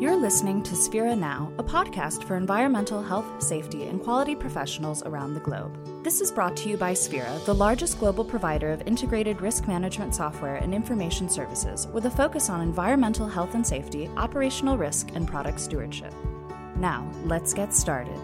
You're listening to Sphera Now, a podcast for environmental health, safety, and quality professionals around the globe. This is brought to you by Sphera, the largest global provider of integrated risk management software and information services, with a focus on environmental health and safety, operational risk, and product stewardship. Now, let's get started.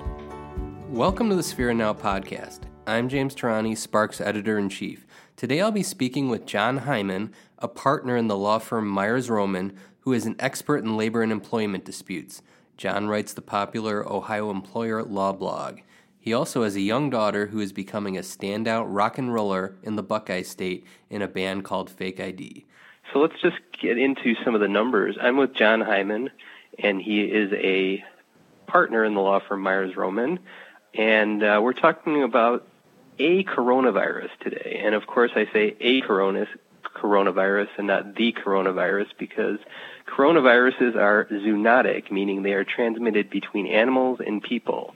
Welcome to the Sphera Now podcast. I'm James Tehrani, Sparks editor in chief. Today I'll be speaking with John Hyman, a partner in the law firm Meyers Roman, who is an expert in labor and employment disputes. John writes the popular Ohio Employer Law blog. He also has a young daughter who is becoming a standout rock and roller in the Buckeye State in a band called Fake ID. So let's just get into some of the numbers. I'm with John Hyman, and he is a partner in the law firm Meyers Roman, and uh, we're talking about a coronavirus today. And of course, I say a coronavirus, coronavirus and not the coronavirus because coronaviruses are zoonotic, meaning they are transmitted between animals and people.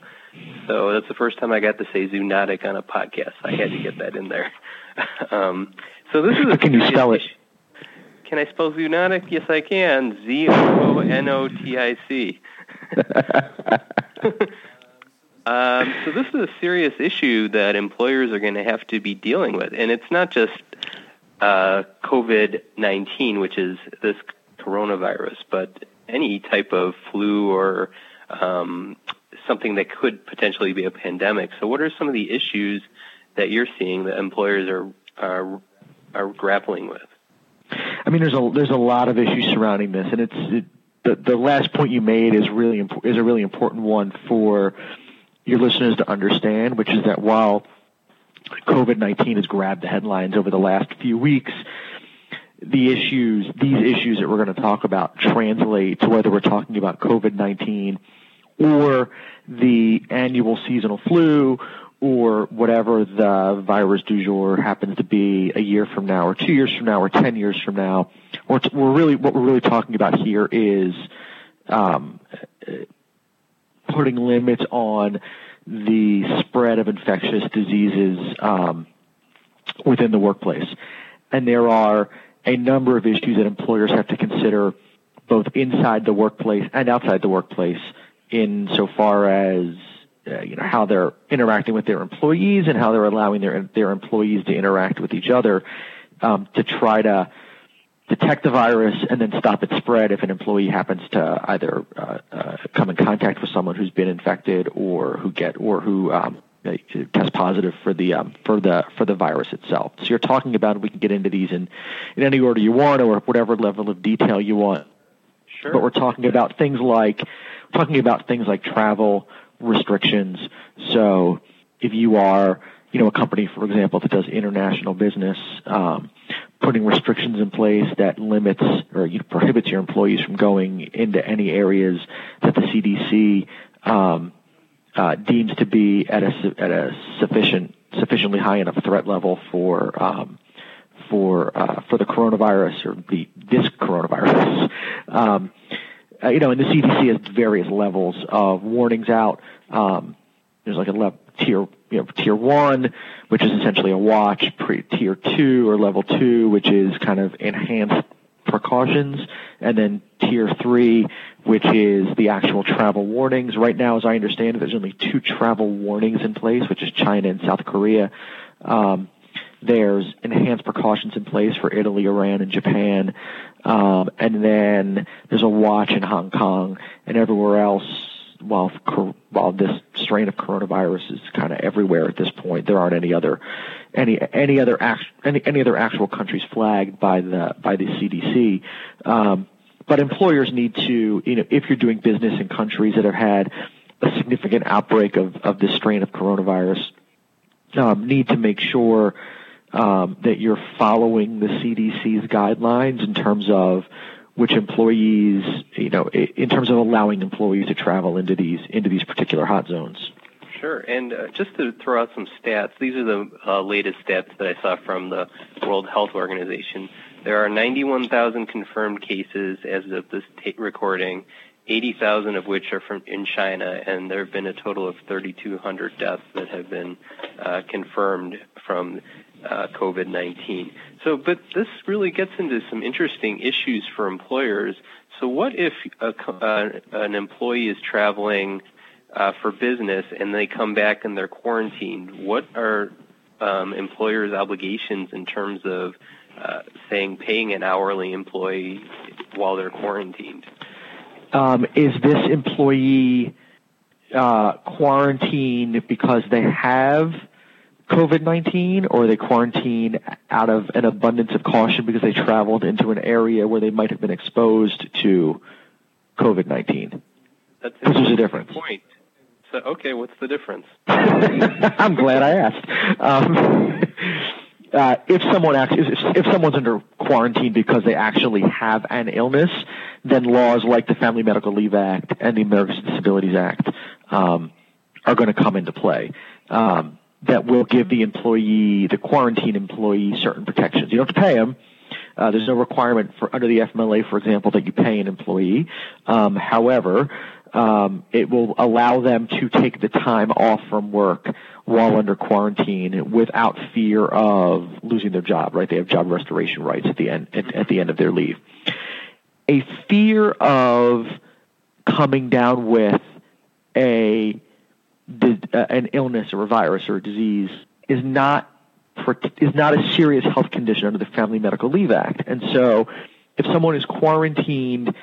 So that's the first time I got to say zoonotic on a podcast. I had to get that in there. um, so this is a can you spell it? Can I spell zoonotic? Yes, I can. Z o n o t i c. Um, so this is a serious issue that employers are going to have to be dealing with, and it's not just uh, COVID nineteen, which is this coronavirus, but any type of flu or um, something that could potentially be a pandemic. So, what are some of the issues that you're seeing that employers are are, are grappling with? I mean, there's a there's a lot of issues surrounding this, and it's it, the the last point you made is really is a really important one for your listeners to understand, which is that while COVID 19 has grabbed the headlines over the last few weeks, the issues, these issues that we're going to talk about translate to whether we're talking about COVID 19 or the annual seasonal flu or whatever the virus du jour happens to be a year from now or two years from now or 10 years from now. We're, we're really, what we're really talking about here is, um, putting limits on the spread of infectious diseases um, within the workplace. And there are a number of issues that employers have to consider both inside the workplace and outside the workplace in so far as uh, you know how they're interacting with their employees and how they're allowing their their employees to interact with each other um, to try to detect the virus and then stop its spread if an employee happens to either uh, uh, come in contact with someone who's been infected or who get or who um, test positive for the um, for the for the virus itself. So you're talking about we can get into these in in any order you want or whatever level of detail you want. Sure. But we're talking about things like talking about things like travel restrictions. So if you are you know, a company, for example, that does international business, um, putting restrictions in place that limits or prohibits your employees from going into any areas that the CDC um, uh, deems to be at a at a sufficient sufficiently high enough threat level for um, for uh, for the coronavirus or the this coronavirus. Um, uh, you know, and the CDC has various levels of warnings out. Um, there's like a level tier you know tier one, which is essentially a watch, pre tier two or level two, which is kind of enhanced precautions, and then tier three, which is the actual travel warnings. Right now, as I understand it, there's only two travel warnings in place, which is China and South Korea. Um, there's enhanced precautions in place for Italy, Iran, and Japan. Um, and then there's a watch in Hong Kong and everywhere else while while this strain of coronavirus is kind of everywhere at this point, there aren't any other any any other act, any any other actual countries flagged by the by the CDC. Um, but employers need to, you know, if you're doing business in countries that have had a significant outbreak of of this strain of coronavirus, um, need to make sure um, that you're following the CDC's guidelines in terms of which employees, you know, in terms of allowing employees to travel into these into these particular hot zones. Sure, and uh, just to throw out some stats, these are the uh, latest stats that I saw from the World Health Organization. There are 91,000 confirmed cases as of this t- recording, 80,000 of which are from in China, and there have been a total of 3,200 deaths that have been uh, confirmed from uh, COVID-19. So, but this really gets into some interesting issues for employers. so what if a, uh, an employee is traveling uh, for business and they come back and they're quarantined? What are um, employers' obligations in terms of uh, saying paying an hourly employee while they're quarantined? Um, is this employee uh, quarantined because they have COVID 19 or they quarantine out of an abundance of caution because they traveled into an area where they might have been exposed to COVID 19? Because there's a difference. Point. So, okay, what's the difference? I'm glad I asked. Um, uh, if someone actually, if, if someone's under quarantine because they actually have an illness, then laws like the Family Medical Leave Act and the Americans with Disabilities Act um, are going to come into play. Um, that will give the employee, the quarantine employee, certain protections. You don't have to pay them. Uh, there's no requirement for under the FMLA, for example, that you pay an employee. Um, however, um, it will allow them to take the time off from work while under quarantine without fear of losing their job. Right? They have job restoration rights at the end at, at the end of their leave. A fear of coming down with a an illness or a virus or a disease is not is not a serious health condition under the Family Medical Leave Act. And so, if someone is quarantined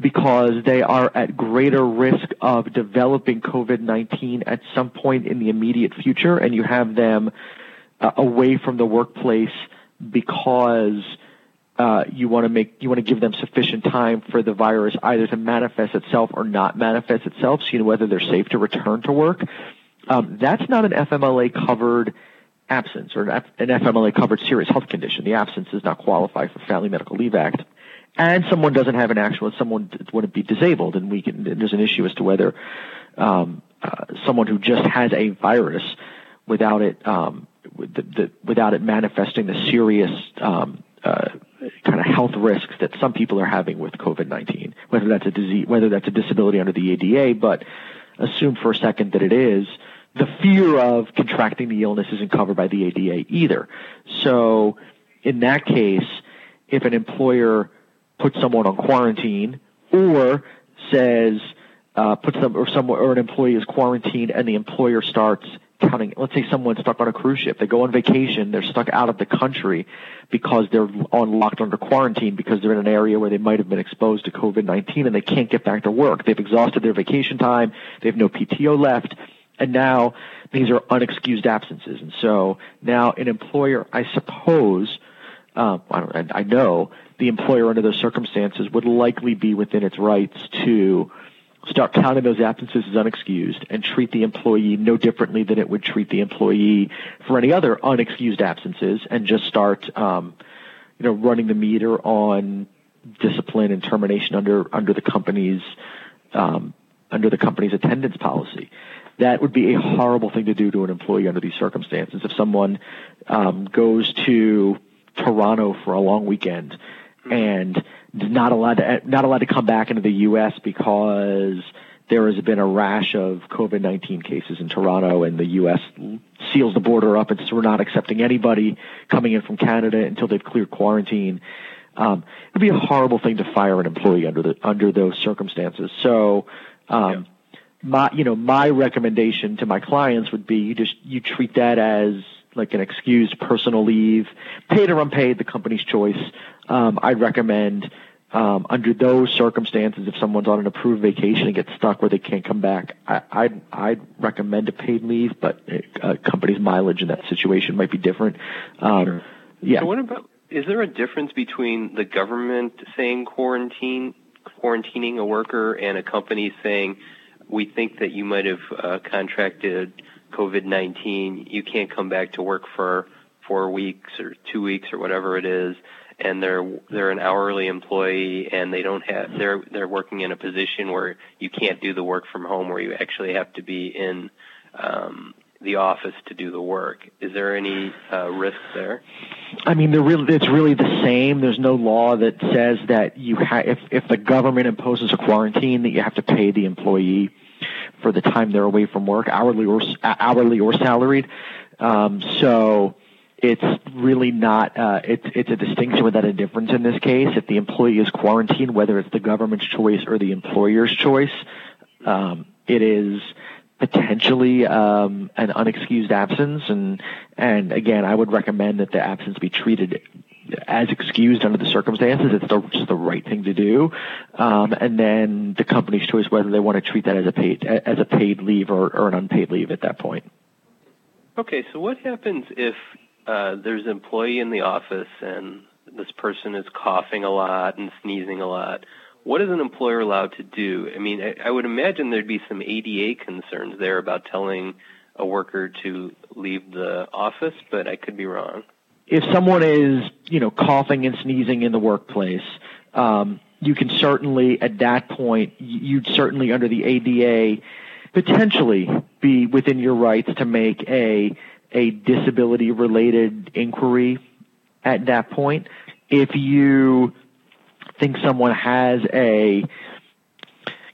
because they are at greater risk of developing COVID 19 at some point in the immediate future, and you have them uh, away from the workplace because uh, you want to make you want to give them sufficient time for the virus either to manifest itself or not manifest itself, so you know whether they're safe to return to work. Um, that's not an FMLA covered absence or an, F- an FMLA covered serious health condition. The absence does not qualify for Family Medical Leave Act. And someone doesn't have an actual, someone wouldn't be disabled, and we can. There's an issue as to whether um, uh, someone who just has a virus without it um, the, the, without it manifesting the serious um, uh, health risks that some people are having with COVID-19, whether that's a disease, whether that's a disability under the ADA, but assume for a second that it is, the fear of contracting the illness isn't covered by the ADA either. So in that case, if an employer puts someone on quarantine or says, uh, puts them or someone or an employee is quarantined and the employer starts counting, let's say someone's stuck on a cruise ship. They go on vacation. They're stuck out of the country because they're on locked under quarantine because they're in an area where they might have been exposed to COVID-19 and they can't get back to work. They've exhausted their vacation time. They have no PTO left. And now these are unexcused absences. And so now an employer, I suppose, um, I, don't, I know the employer under those circumstances would likely be within its rights to start counting those absences as unexcused and treat the employee no differently than it would treat the employee for any other unexcused absences and just start um, you know running the meter on discipline and termination under under the company's um, under the company's attendance policy. That would be a horrible thing to do to an employee under these circumstances. If someone um, goes to Toronto for a long weekend and not allowed to not allowed to come back into the U.S. because there has been a rash of COVID-19 cases in Toronto, and the U.S. seals the border up, and so we're not accepting anybody coming in from Canada until they've cleared quarantine. Um, it'd be a horrible thing to fire an employee under the under those circumstances. So, um, yeah. my you know my recommendation to my clients would be you just you treat that as like an excused personal leave, paid or unpaid, the company's choice. Um, I'd recommend um, under those circumstances, if someone's on an approved vacation and gets stuck where they can't come back, I, I'd, I'd recommend a paid leave, but a company's mileage in that situation might be different. Um, sure. Yeah. So what about, is there a difference between the government saying quarantine, quarantining a worker and a company saying, we think that you might have uh, contracted COVID-19, you can't come back to work for four weeks or two weeks or whatever it is, and they're they're an hourly employee and they don't have they're they're working in a position where you can't do the work from home where you actually have to be in um, the office to do the work. Is there any uh, risk there? I mean, really, it's really the same. There's no law that says that you ha- if if the government imposes a quarantine that you have to pay the employee for the time they're away from work, hourly or hourly or salaried. Um, so it's really not uh, it's it's a distinction without a difference in this case. If the employee is quarantined, whether it's the government's choice or the employer's choice, um, it is potentially um, an unexcused absence. And and again, I would recommend that the absence be treated as excused under the circumstances. It's the, just the right thing to do. Um, and then the company's choice whether they want to treat that as a paid as a paid leave or, or an unpaid leave at that point. Okay, so what happens if uh, there's an employee in the office and this person is coughing a lot and sneezing a lot? What is an employer allowed to do? I mean, I, I would imagine there'd be some ADA concerns there about telling a worker to leave the office, but I could be wrong if someone is, you know, coughing and sneezing in the workplace, um, you can certainly, at that point, you'd certainly, under the ADA, potentially be within your rights to make a a disability related inquiry at that point. If you think someone has a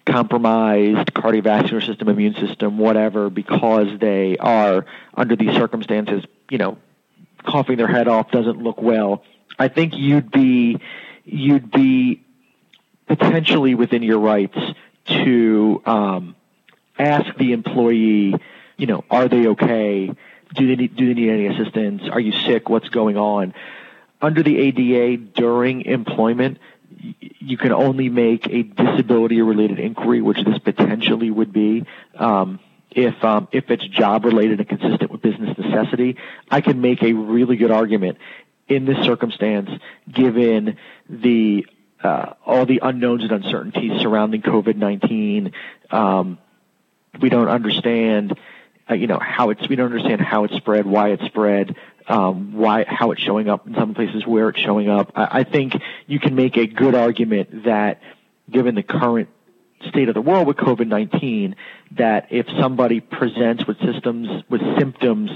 compromised cardiovascular system, immune system, whatever, because they are under these circumstances, you know, coughing their head off doesn't look well, I think you'd be you'd be potentially within your rights to um, ask the employee, you know, are they okay? Do they need, do they need any assistance? Are you sick? What's going on? Under the ADA, during employment, you can only make a disability related inquiry, which this potentially would be. Um, if um, if it's job related and consistent with business necessity, I can make a really good argument in this circumstance, given the uh, all the unknowns and uncertainties surrounding COVID nineteen. Um, we don't understand, uh, you know, how it's we don't understand how it's spread, why it's spread. Um, why, how it's showing up in some places, where it's showing up. I, I think you can make a good argument that, given the current state of the world with COVID-19 that if somebody presents with systems with symptoms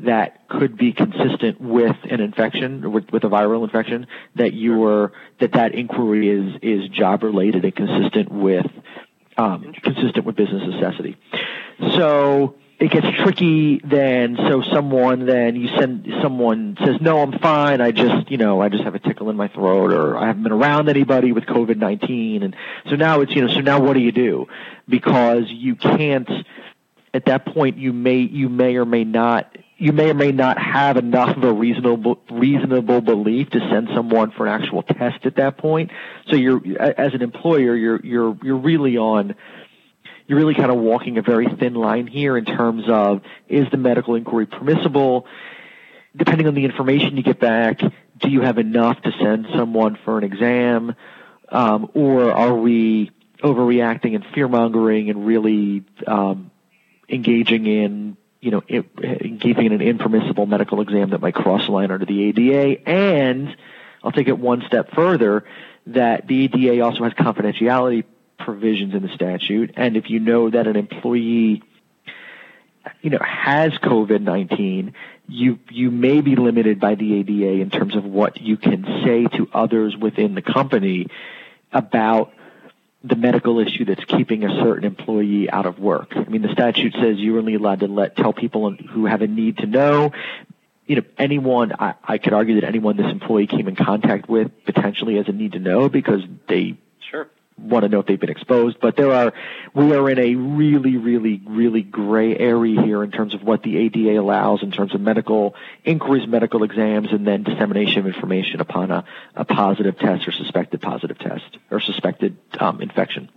that could be consistent with an infection with, with a viral infection that you are that that inquiry is is job related and consistent with um, consistent with business necessity. So it gets tricky then. So someone then you send someone says no i'm fine. I just you know i just have a tickle in my throat or i haven't been around anybody with covid 19 and so now it's you know so now what do you do? Because you can't at that point you may you may or may not you may or may not have enough of a reasonable reasonable belief to send someone for an actual test at that point. So you're as an employer you're you're you're really on you're really kind of walking a very thin line here in terms of is the medical inquiry permissible? Depending on the information you get back, do you have enough to send someone for an exam? Um, or are we overreacting and fear mongering and really um, engaging in you know engaging in an impermissible medical exam that might cross the line under the ADA? And I'll take it one step further that the ADA also has confidentiality provisions in the statute. And if you know that an employee, you know, has COVID-19, you, you may be limited by the ADA in terms of what you can say to others within the company about the medical issue that's keeping a certain employee out of work. I mean, the statute says you're only allowed to let tell people who have a need to know. You know, anyone I, I could argue that anyone this employee came in contact with potentially has a need to know because they want to know if they've been exposed. But there are, we are in a really, really, really gray area here in terms of what the ADA allows in terms of medical inquiries, medical exams, and then dissemination of information upon a, a positive test or suspected positive test or suspected um, infection.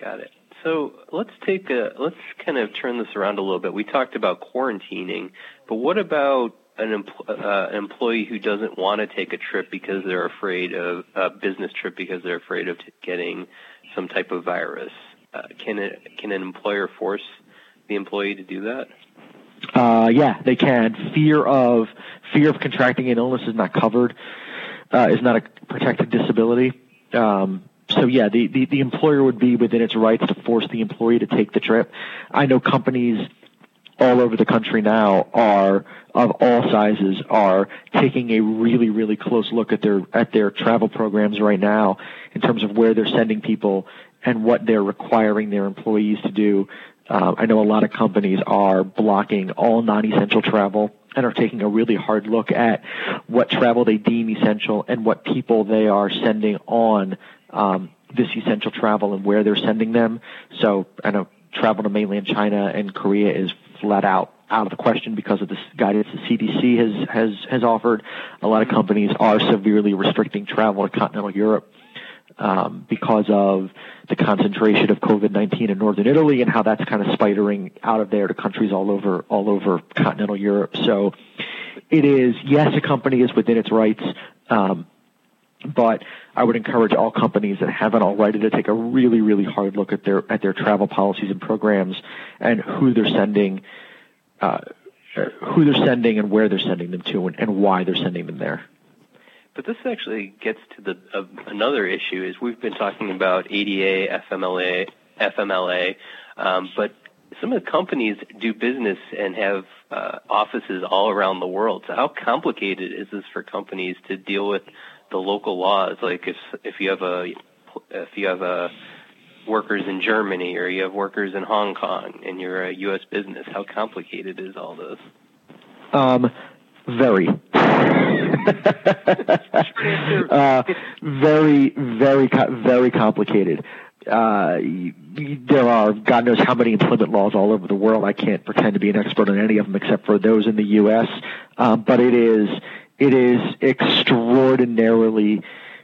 Got it. So let's take a let's kind of turn this around a little bit. We talked about quarantining, but what about an, uh, employee who doesn't want to take a trip because they're afraid of a business trip because they're afraid of t- getting some type of virus. Uh, can it can an employer force the employee to do that? Uh, yeah, they can. Fear of fear of contracting an illness is not covered. Uh, is not a protected disability. Um, so yeah, the, the, the employer would be within its rights to force the employee to take the trip. I know companies all over the country now are of all sizes are taking a really really close look at their at their travel programs right now in terms of where they're sending people and what they're requiring their employees to do. Uh, I know a lot of companies are blocking all non-essential travel and are taking a really hard look at what travel they deem essential and what people they are sending on um, this essential travel and where they're sending them. So I know travel to mainland China and Korea is flat out out of the question because of this guidance the CDC has has has offered. A lot of companies are severely restricting travel to continental Europe um, because of the concentration of COVID-19 in northern Italy and how that's kind of spidering out of there to countries all over all over continental Europe. So it is yes, a company is within its rights. Um, but I would encourage all companies that haven't already to take a really, really hard look at their at their travel policies and programs and who they're sending, uh, who they're sending and where they're sending them to and, and why they're sending them there. But this actually gets to the uh, another issue is we've been talking about ADA, FMLA, FMLA, um, but some of the companies do business and have uh, offices all around the world. So how complicated is this for companies to deal with the local laws? Like if if you have a if you have a workers in Germany or you have workers in Hong Kong and you're a U.S. business, how complicated is all this? Um, very. uh, very, very, very complicated. Uh, there are God knows how many employment laws all over the world. I can't pretend to be an expert on any of them except for those in the U.S. Um, but it is it is extraordinarily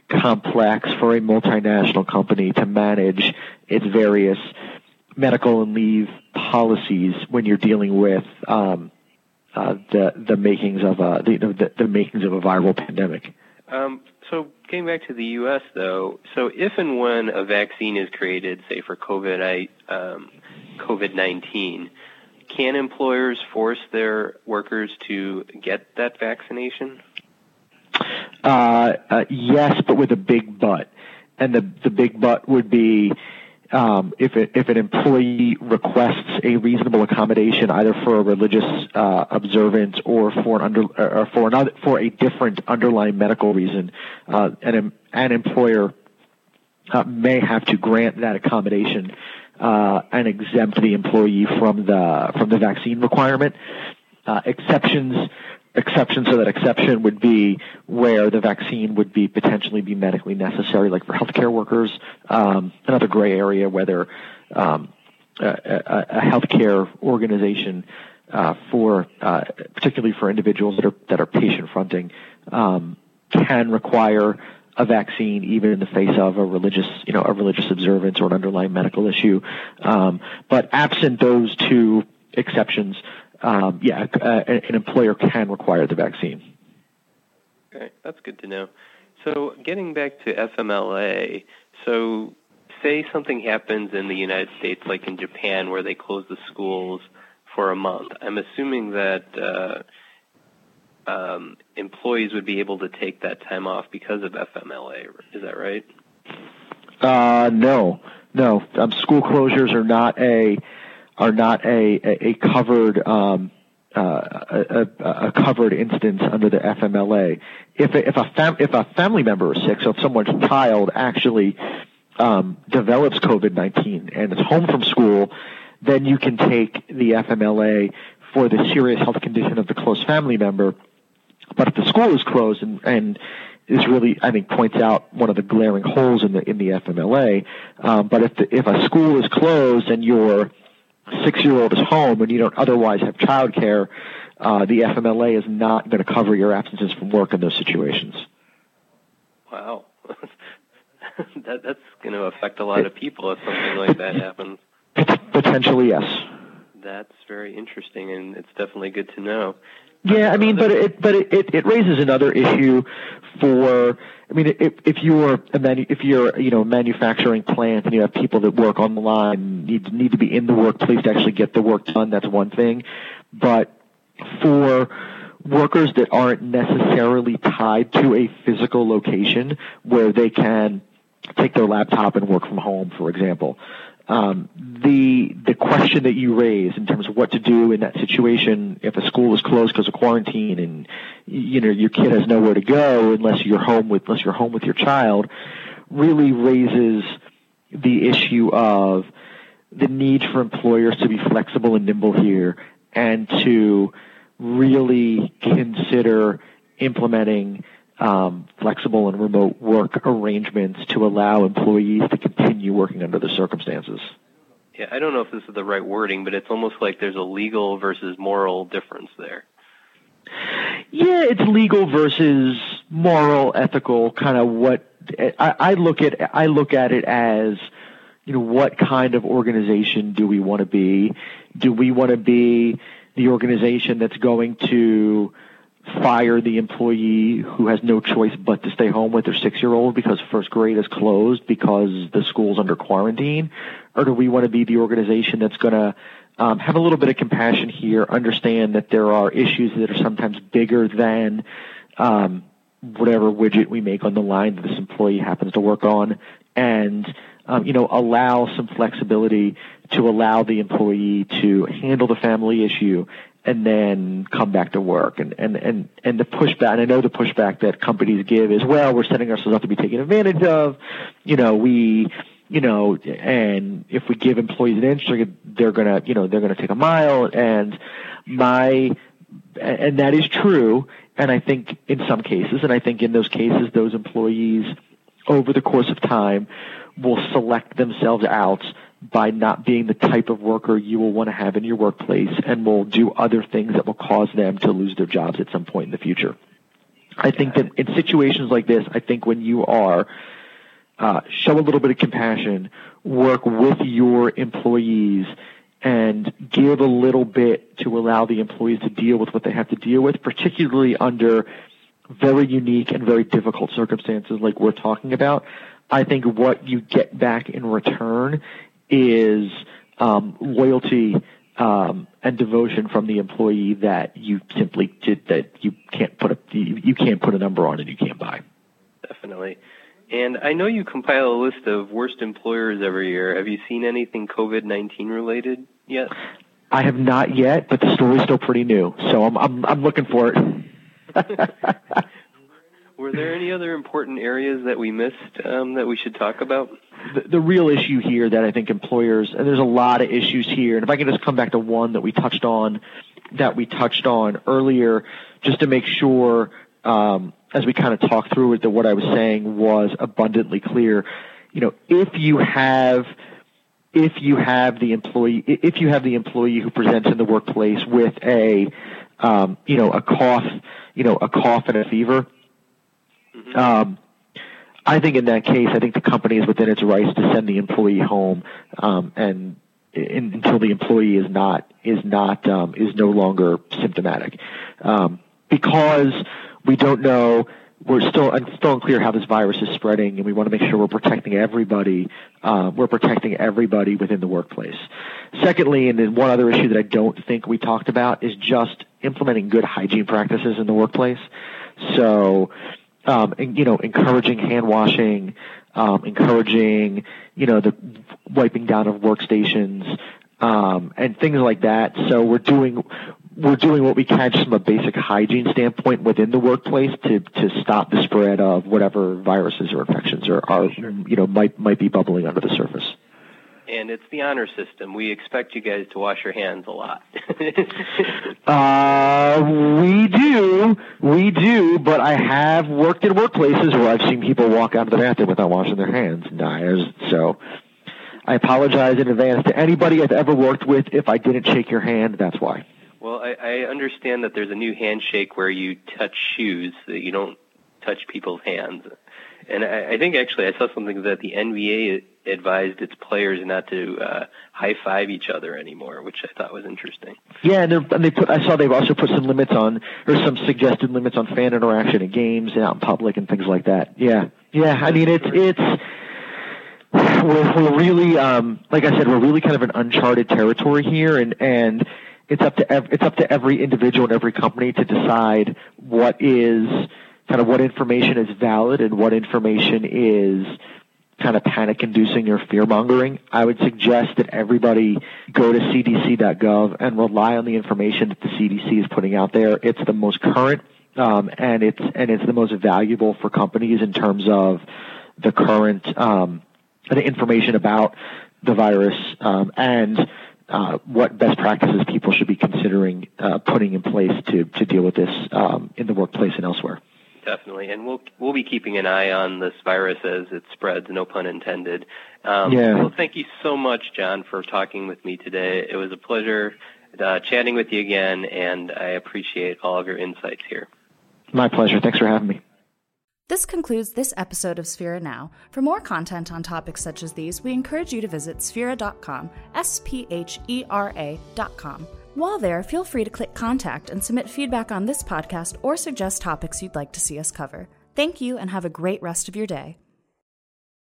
complex for a multinational company to manage its various medical and leave policies when you're dealing with um, uh, the the makings of a the, the, the makings of a viral pandemic. Um, so getting back to the U.S. though, so if and when a vaccine is created, say for COVID um, COVID nineteen, can employers force their workers to get that vaccination? Uh, uh, yes, but with a big but, and the the big but would be um, if it, if an employee requests a reasonable accommodation either for a religious uh, observance or for an under or for another for a different underlying medical reason, uh, an an employer uh, may have to grant that accommodation uh, and exempt the employee from the from the vaccine requirement. Uh, exceptions exception to that exception would be where the vaccine would be potentially be medically necessary, like for healthcare workers. Um, another gray area whether um, a, a, a, healthcare organization uh, for uh, particularly for individuals that are that are patient fronting um, can require a vaccine even in the face of a religious you know a religious observance or an underlying medical issue. Um, but absent those two exceptions, um, yeah, uh, an employer can require the vaccine. Okay, that's good to know. So, getting back to FMLA, so say something happens in the United States, like in Japan, where they close the schools for a month. I'm assuming that uh, um, employees would be able to take that time off because of FMLA. Is that right? Uh, no, no. Um, school closures are not a are not a, a, a covered um, uh, a, a, covered instance under the FMLA. If a, if a fam- if a family member is sick, so if someone's child actually um, develops COVID nineteen and is home from school, then you can take the FMLA for the serious health condition of the close family member. But if the school is closed and, and is really, I think, points out one of the glaring holes in the in the FMLA. Um, but if the, if a school is closed and you're six-year-old is home and you don't otherwise have childcare, uh, the FMLA is not going to cover your absences from work in those situations. Wow. that, that's going to affect a lot of people if something like that happens. Potentially, yes. That's very interesting, and it's definitely good to know. Yeah, I mean, but it but it, it raises another issue for. I mean, if if you're a manu- if you're you know a manufacturing plant and you have people that work on the line need need to be in the workplace to actually get the work done, that's one thing. But for workers that aren't necessarily tied to a physical location where they can take their laptop and work from home, for example, um, the the question that you raise in terms of what to do in that situation if a school is closed because of quarantine and you know your kid has nowhere to go unless you're home with unless you're home with your child really raises the issue of the need for employers to be flexible and nimble here and to really consider implementing um, flexible and remote work arrangements to allow employees to continue working under the circumstances. Yeah, I don't know if this is the right wording, but it's almost like there's a legal versus moral difference there. Yeah, it's legal versus moral, ethical, kind of what I, I look at. I look at it as, you know, what kind of organization do we want to be? Do we want to be the organization that's going to fire the employee who has no choice but to stay home with their six year old because first grade is closed because the school's under quarantine? Or do we want to be the organization that's going to um, have a little bit of compassion here, understand that there are issues that are sometimes bigger than um, whatever widget we make on the line that this employee happens to work on, and um, you know allow some flexibility to allow the employee to handle the family issue and then come back to work. And, and, and, and the pushback, and I know the pushback that companies give is, well, we're setting ourselves up to be taken advantage of. You know, we, you know, and if we give employees an inch, they're gonna, you know, they're gonna take a mile. And my, and that is true. And I think in some cases, and I think in those cases, those employees over the course of time will select themselves out by not being the type of worker you will want to have in your workplace and will do other things that will cause them to lose their jobs at some point in the future. I think that in situations like this, I think when you are uh, show a little bit of compassion, work with your employees, and give a little bit to allow the employees to deal with what they have to deal with, particularly under very unique and very difficult circumstances like we're talking about. I think what you get back in return is um, loyalty um, and devotion from the employee that you simply did that you can't put a you can't put a number on and you can't buy. Definitely. And I know you compile a list of worst employers every year. Have you seen anything COVID nineteen related yet? I have not yet, but the story's still pretty new, so I'm I'm, I'm looking for it. Were there any other important areas that we missed um, that we should talk about? The, the real issue here that I think employers, and there's a lot of issues here, and if I can just come back to one that we touched on, that we touched on earlier, just to make sure, um, as we kind of talk through it, that what I was saying was abundantly clear. You know, if you have if you have the employee if you have the employee who presents in the workplace with a um, you know a cough you know a cough and a fever Mm-hmm. Um, I think in that case, I think the company is within its rights to send the employee home, um, and in, until the employee is not is not um, is no longer symptomatic, um, because we don't know. We're still still unclear how this virus is spreading, and we want to make sure we're protecting everybody. Uh, we're protecting everybody within the workplace. Secondly, and then one other issue that I don't think we talked about is just implementing good hygiene practices in the workplace. So, um, and, you know, encouraging hand washing, um, encouraging, you know, the wiping down of workstations, um, and things like that. So we're doing, we're doing what we can just from a basic hygiene standpoint within the workplace to, to stop the spread of whatever viruses or infections are, are, you know, might, might be bubbling under the surface and it's the honor system. We expect you guys to wash your hands a lot. uh, we do, we do, but I have worked in workplaces where I've seen people walk out of the bathroom without washing their hands. So I apologize in advance to anybody I've ever worked with. If I didn't shake your hand, that's why. Well, I, I understand that there's a new handshake where you touch shoes, that you don't touch people's hands. And I, I think actually I saw something that the NBA advised its players not to uh, high five each other anymore, which I thought was interesting. Yeah, and, and they put. I saw they've also put some limits on, or some suggested limits on fan interaction in games and out in public and things like that. Yeah, yeah. I mean, it's it's. We're, we're really, um, like I said, we're really kind of an uncharted territory here, and and it's up to ev- it's up to every individual and every company to decide what is kind of what information is valid and what information is kind of panic inducing or fear mongering, I would suggest that everybody go to cdc.gov and rely on the information that the CDC is putting out there. It's the most current um, and it's and it's the most valuable for companies in terms of the current um, the information about the virus um, and uh, what best practices people should be considering uh, putting in place to, to deal with this um, in the workplace and elsewhere. Definitely, and we'll we'll be keeping an eye on this virus as it spreads. No pun intended. Um, yeah. Well, thank you so much, John, for talking with me today. It was a pleasure uh, chatting with you again, and I appreciate all of your insights here. My pleasure. Thanks for having me. This concludes this episode of Sphera Now. For more content on topics such as these, we encourage you to visit sphera.com, S P H E R A.com. While there, feel free to click contact and submit feedback on this podcast or suggest topics you'd like to see us cover. Thank you and have a great rest of your day.